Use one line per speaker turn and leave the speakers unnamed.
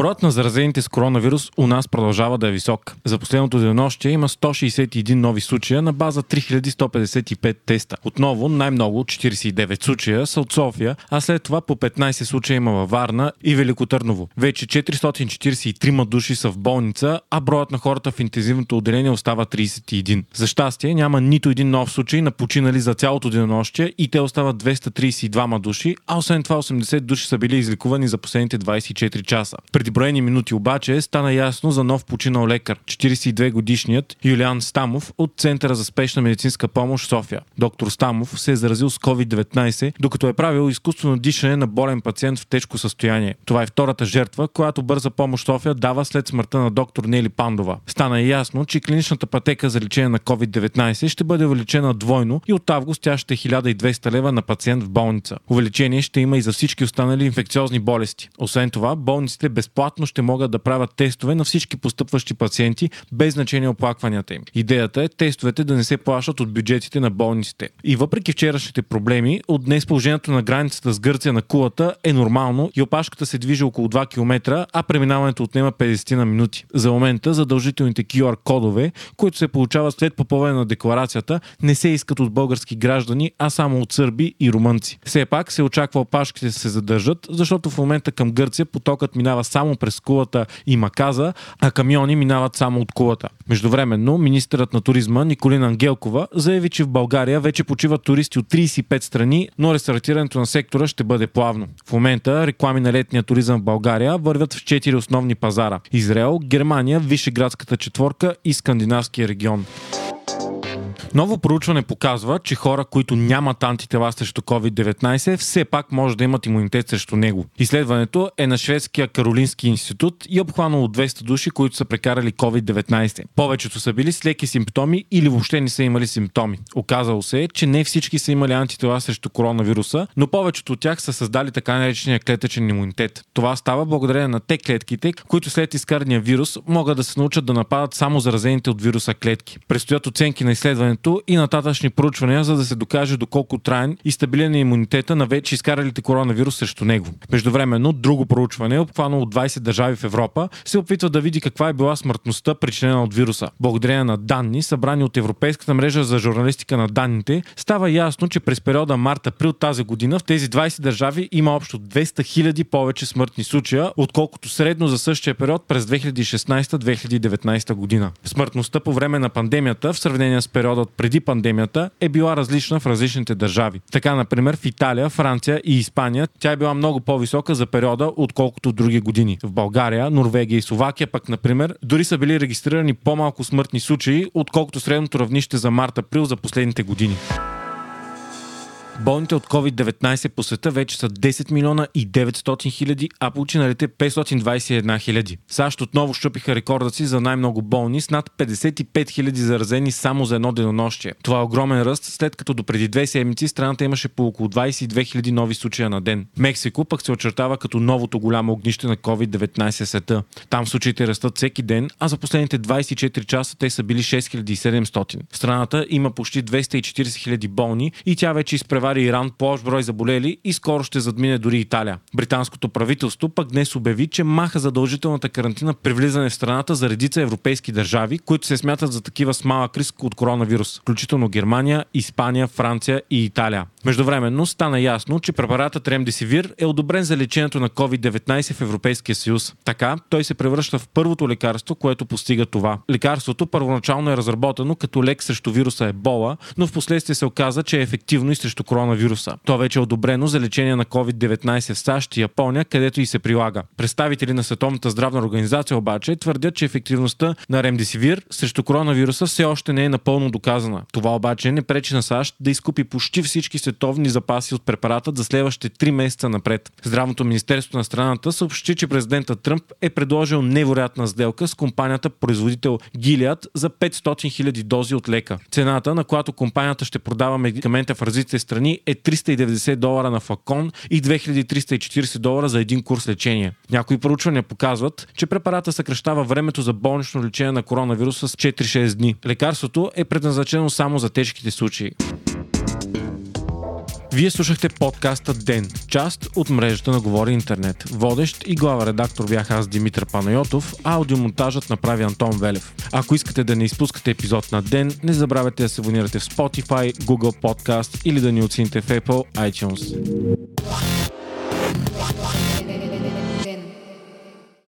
Броят на заразените с коронавирус у нас продължава да е висок. За последното денонощие има 161 нови случая на база 3155 теста. Отново най-много 49 случая са от София, а след това по 15 случая има във Варна и Велико Търново. Вече 443 души са в болница, а броят на хората в интензивното отделение остава 31. За щастие няма нито един нов случай на починали за цялото денонощие и те остават 232 души, а освен това 80 души са били излекувани за последните 24 часа. Преди броени минути обаче стана ясно за нов починал лекар, 42 годишният Юлиан Стамов от Центъра за спешна медицинска помощ София. Доктор Стамов се е заразил с COVID-19, докато е правил изкуствено дишане на болен пациент в тежко състояние. Това е втората жертва, която бърза помощ София дава след смъртта на доктор Нели Пандова. Стана ясно, че клиничната пътека за лечение на COVID-19 ще бъде увеличена двойно и от август тя ще е 1200 лева на пациент в болница. Увеличение ще има и за всички останали инфекциозни болести. Освен това, болниците без безплатно ще могат да правят тестове на всички постъпващи пациенти, без значение оплакванията им. Идеята е тестовете да не се плащат от бюджетите на болниците. И въпреки вчерашните проблеми, от днес положението на границата с Гърция на кулата е нормално и опашката се движи около 2 км, а преминаването отнема 50 на минути. За момента задължителните QR кодове, които се получават след попълване на декларацията, не се искат от български граждани, а само от сърби и румънци. Все пак се очаква опашките да се задържат, защото в момента към Гърция потокът минава само само през кулата и Маказа, а камиони минават само от кулата. Междувременно, министърът на туризма Николина Ангелкова заяви, че в България вече почиват туристи от 35 страни, но рестартирането на сектора ще бъде плавно. В момента реклами на летния туризъм в България вървят в 4 основни пазара – Израел, Германия, Вишеградската четворка и Скандинавския регион. Ново проучване показва, че хора, които нямат антитела срещу COVID-19, все пак може да имат имунитет срещу него. Изследването е на шведския Каролински институт и е обхванало 200 души, които са прекарали COVID-19. Повечето са били с леки симптоми или въобще не са имали симптоми. Оказало се, че не всички са имали антитела срещу коронавируса, но повечето от тях са създали така наречения клетъчен имунитет. Това става благодарение на те клетките, които след изкарния вирус могат да се научат да нападат само заразените от вируса клетки. Предстоят оценки на изследването изследването и нататъчни проучвания, за да се докаже доколко траен и стабилен е имунитета на вече изкаралите коронавирус срещу него. Междувременно, друго проучване, обхванало от 20 държави в Европа, се опитва да види каква е била смъртността, причинена от вируса. Благодарение на данни, събрани от Европейската мрежа за журналистика на данните, става ясно, че през периода март-април тази година в тези 20 държави има общо 200 000 повече смъртни случая, отколкото средно за същия период през 2016-2019 година. Смъртността по време на пандемията в сравнение с периода преди пандемията е била различна в различните държави. Така, например, в Италия, Франция и Испания тя е била много по-висока за периода, отколкото други години. В България, Норвегия и Словакия пък, например, дори са били регистрирани по-малко смъртни случаи, отколкото средното равнище за март-април за последните години. Болните от COVID-19 по света вече са 10 милиона и 900 хиляди, а починалите 521 хиляди. САЩ отново щупиха рекорда си за най-много болни с над 55 хиляди заразени само за едно денонощие. Това е огромен ръст, след като до преди две седмици страната имаше по около 22 хиляди нови случая на ден. Мексико пък се очертава като новото голямо огнище на COVID-19 света. Там случаите растат всеки ден, а за последните 24 часа те са били 6700. Страната има почти 240 хиляди болни и тя вече изпревари изпревари Иран по общ брой заболели и скоро ще задмине дори Италия. Британското правителство пък днес обяви, че маха задължителната карантина при влизане в страната за редица европейски държави, които се смятат за такива с малък риск от коронавирус, включително Германия, Испания, Франция и Италия. Междувременно стана ясно, че препаратът Ремдесивир е одобрен за лечението на COVID-19 в Европейския съюз. Така, той се превръща в първото лекарство, което постига това. Лекарството първоначално е разработено като лек срещу вируса Ебола, но в последствие се оказа, че е ефективно и срещу коронавируса. То вече е одобрено за лечение на COVID-19 в САЩ и Япония, където и се прилага. Представители на Световната здравна организация обаче твърдят, че ефективността на Ремдесивир срещу коронавируса все още не е напълно доказана. Това обаче не пречи на САЩ да изкупи почти всички световни запаси от препарата за следващите 3 месеца напред. Здравното министерство на страната съобщи, че президентът Тръмп е предложил невероятна сделка с компанията производител Gilead за 500 000 дози от лека. Цената, на която компанията ще продава медикамента в развитите страни е 390 долара на флакон и 2340 долара за един курс лечение. Някои проучвания показват, че препарата съкръщава времето за болнично лечение на коронавируса с 4-6 дни. Лекарството е предназначено само за тежките случаи. Вие слушахте подкаста Ден, част от мрежата на Говори Интернет. Водещ и глава редактор бях аз Димитър Панайотов, аудиомонтажът направи Антон Велев. Ако искате да не изпускате епизод на Ден, не забравяйте да се абонирате в Spotify, Google Podcast или да ни оцените в Apple iTunes.